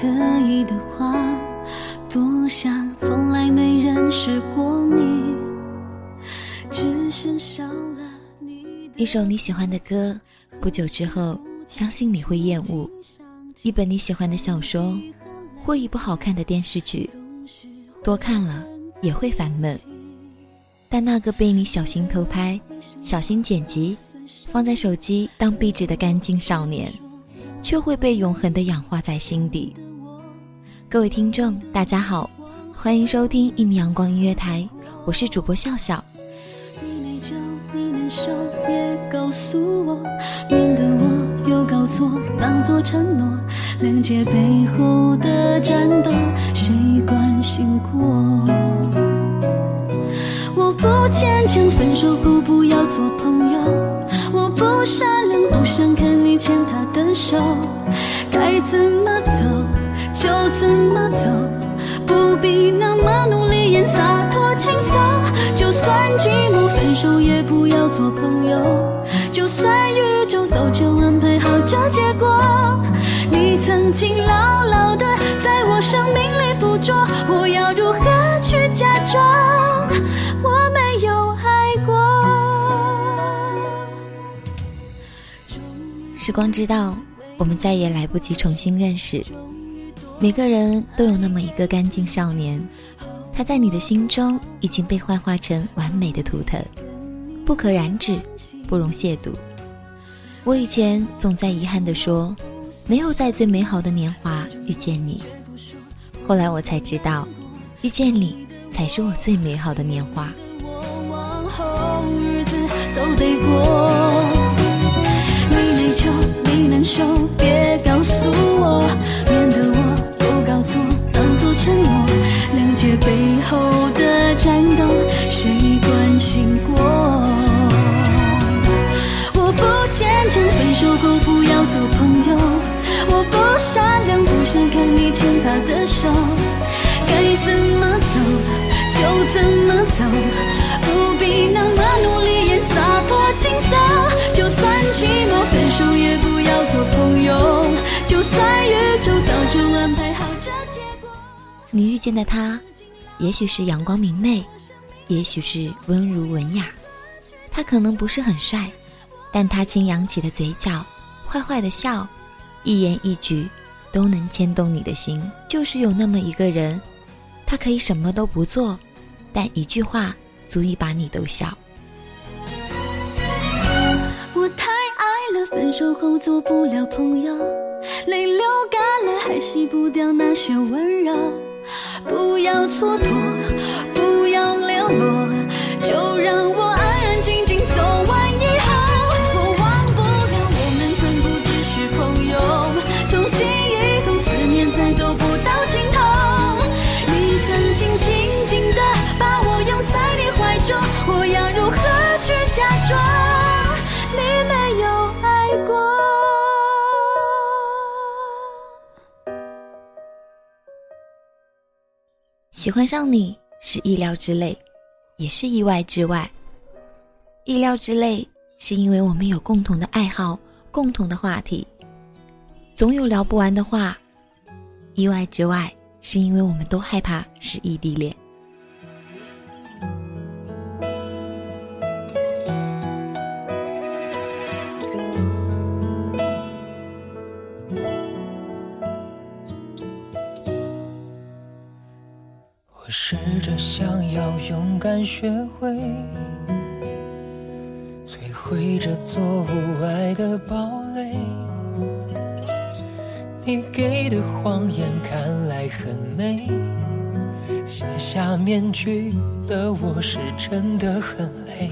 可以的话，多想从来没认识过你一首你喜欢的歌，不久之后，相信你会厌恶；一本你喜欢的小说，或一部好看的电视剧，多看了也会烦闷。但那个被你小心偷拍、小心剪辑、放在手机当壁纸的干净少年，却会被永恒的氧化在心底。各位听众，大家好，欢迎收听一米阳光音乐台，我是主播笑笑。你内疚，你难受，别告诉我，免得我又搞错，当作承诺。谅解背后的战斗，谁关心过？我不坚强，分手后不要做朋友。我不善良，不想看你牵他的手。该怎么走就怎么走，不必那么努力演洒脱轻松。就算寂寞，分手也不要做朋友。就算宇宙早就安排好这结果，你曾经牢牢的在我生命里附着，我要如何去假装我没有爱过？时光知道，我们再也来不及重新认识。每个人都有那么一个干净少年，他在你的心中已经被幻化成完美的图腾，不可染指。不容亵渎。我以前总在遗憾地说，没有在最美好的年华遇见你。后来我才知道，遇见你才是我最美好的年华。你内疚，你难受，别你遇见的他，也许是阳光明媚，也许是温儒文雅，他可能不是很帅。但他轻扬起的嘴角，坏坏的笑，一言一举都能牵动你的心。就是有那么一个人，他可以什么都不做，但一句话足以把你逗笑。我太爱了，分手后做不了朋友，泪流干了还洗不掉那些温柔。不要蹉跎，不要流落，就让我。喜欢上你是意料之内，也是意外之外。意料之内是因为我们有共同的爱好、共同的话题，总有聊不完的话。意外之外是因为我们都害怕是异地恋。我试着想要勇敢学会摧毁这座无爱的堡垒，你给的谎言看来很美，卸下面具的我是真的很累。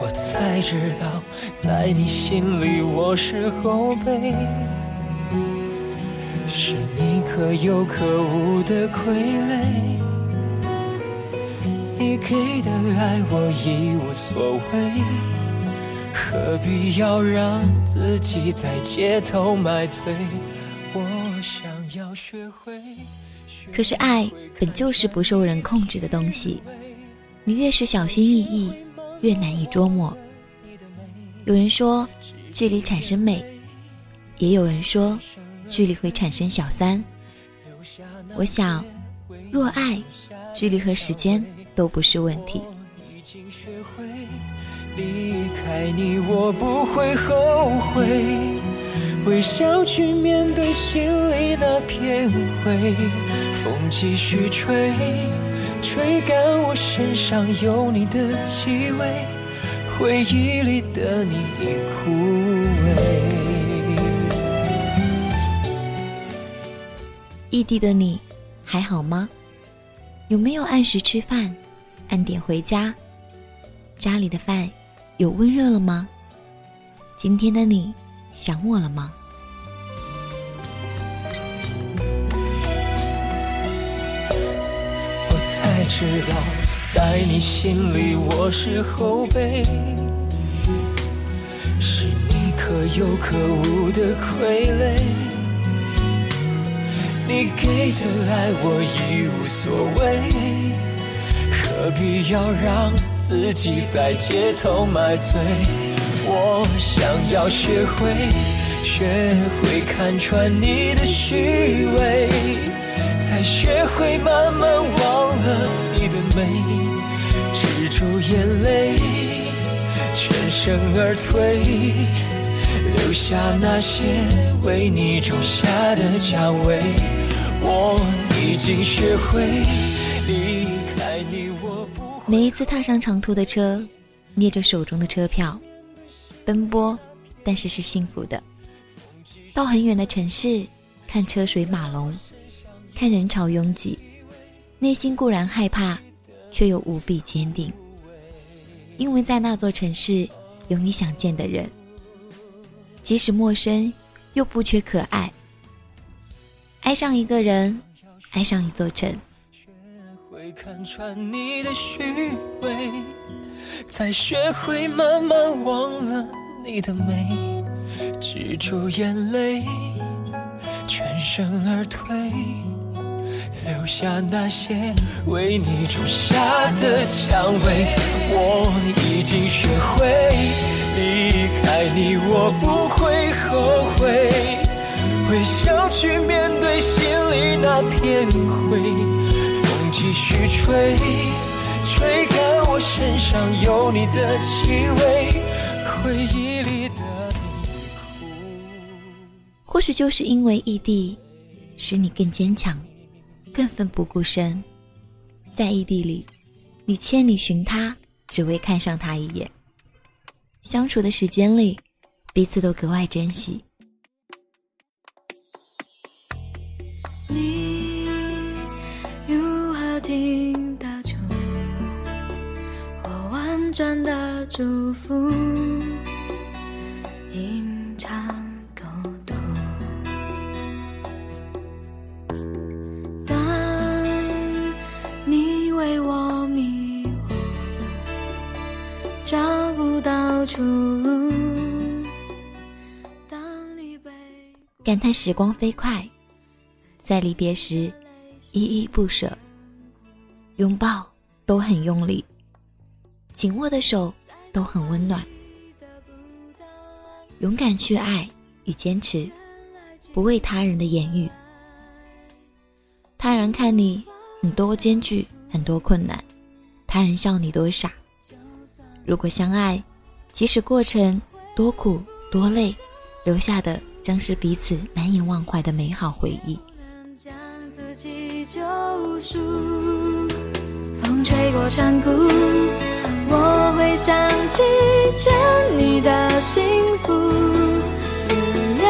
我才知道，在你心里我是后辈，可有可无的傀儡。你给的爱我已无所谓，何必要让自己在街头买醉？我想要学会。可是爱本就是不受人控制的东西，你越是小心翼翼，越难以捉摸。有人说，距离产生美，也有人说，距离会产生小三。我想，若爱，距离和时间。都不是问题。离开你，我不会后悔。微笑去面对心里那片灰，风继续吹，吹干我身上有你的气味，回忆里的你已枯萎。异地的你还好吗？有没有按时吃饭？按点回家，家里的饭有温热了吗？今天的你想我了吗？我才知道，在你心里我是后辈，是你可有可无的傀儡。你给的爱我已无所谓。何必要让自己在街头买醉？我想要学会，学会看穿你的虚伪，才学会慢慢忘了你的美，止住眼泪，全身而退，留下那些为你种下的蔷薇。我已经学会离开你。我每一次踏上长途的车，捏着手中的车票，奔波，但是是幸福的。到很远的城市，看车水马龙，看人潮拥挤，内心固然害怕，却又无比坚定，因为在那座城市有你想见的人，即使陌生，又不缺可爱。爱上一个人，爱上一座城。学会看穿你的虚伪，才学会慢慢忘了你的美，止住眼泪，全身而退，留下那些为你种下的蔷薇。我已经学会离开你，我不会后悔，微笑去面对心里那片灰。风继续吹，吹干我身上有你的气味，回忆里的你哭或许就是因为异地，使你更坚强，更奋不顾身。在异地里，你千里寻他，只为看上他一眼。相处的时间里，彼此都格外珍惜。你如何听到我婉转的祝福，隐藏沟通。当你为我迷惑，找不到出路。当你被感叹时光飞快，在离别时依依不舍，拥抱都很用力。紧握的手都很温暖，勇敢去爱与坚持，不为他人的言语。他人看你很多艰巨，很多困难，他人笑你多傻。如果相爱，即使过程多苦多累，留下的将是彼此难以忘怀的美好回忆。多山谷，我会想起欠你的幸福，原谅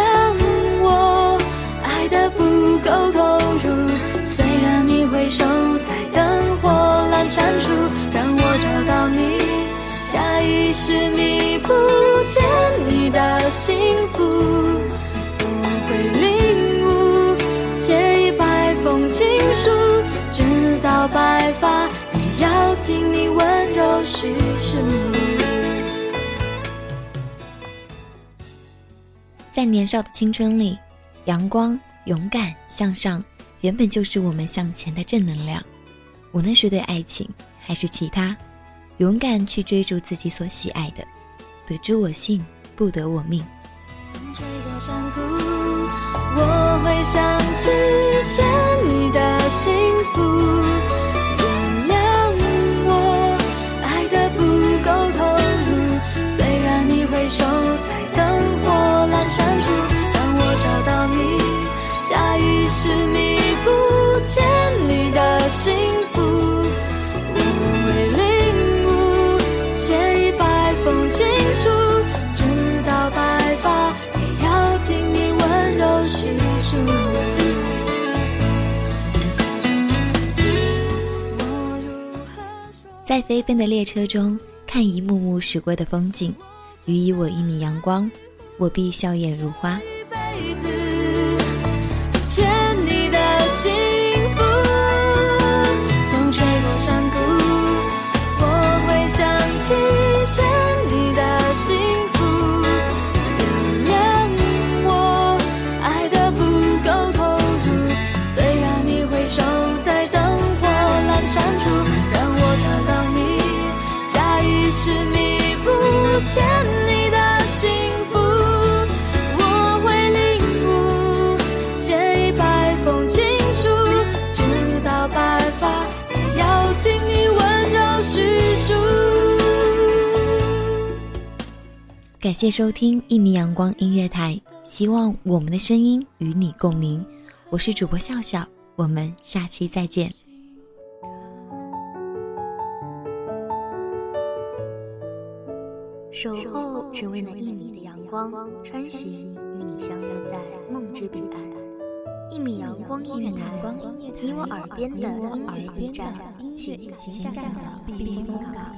我爱的不够投入，虽然你会守在灯火阑珊处，让我找到你，下意识弥补欠你的幸福，我会领悟，写一百封情书，直到白发。在年少的青春里，阳光、勇敢、向上，原本就是我们向前的正能量。无论是对爱情还是其他，勇敢去追逐自己所喜爱的。得之我幸，不得我命。我会想在飞奔的列车中，看一幕幕驶过的风景，予以我一米阳光，我必笑靥如花。感谢收听一米阳光音乐台，希望我们的声音与你共鸣。我是主播笑笑，我们下期再见。守候只为那一米的阳光，穿行与你相约在梦之彼岸。一米阳光音乐台，你我耳边的音乐驿站，情感的避风港。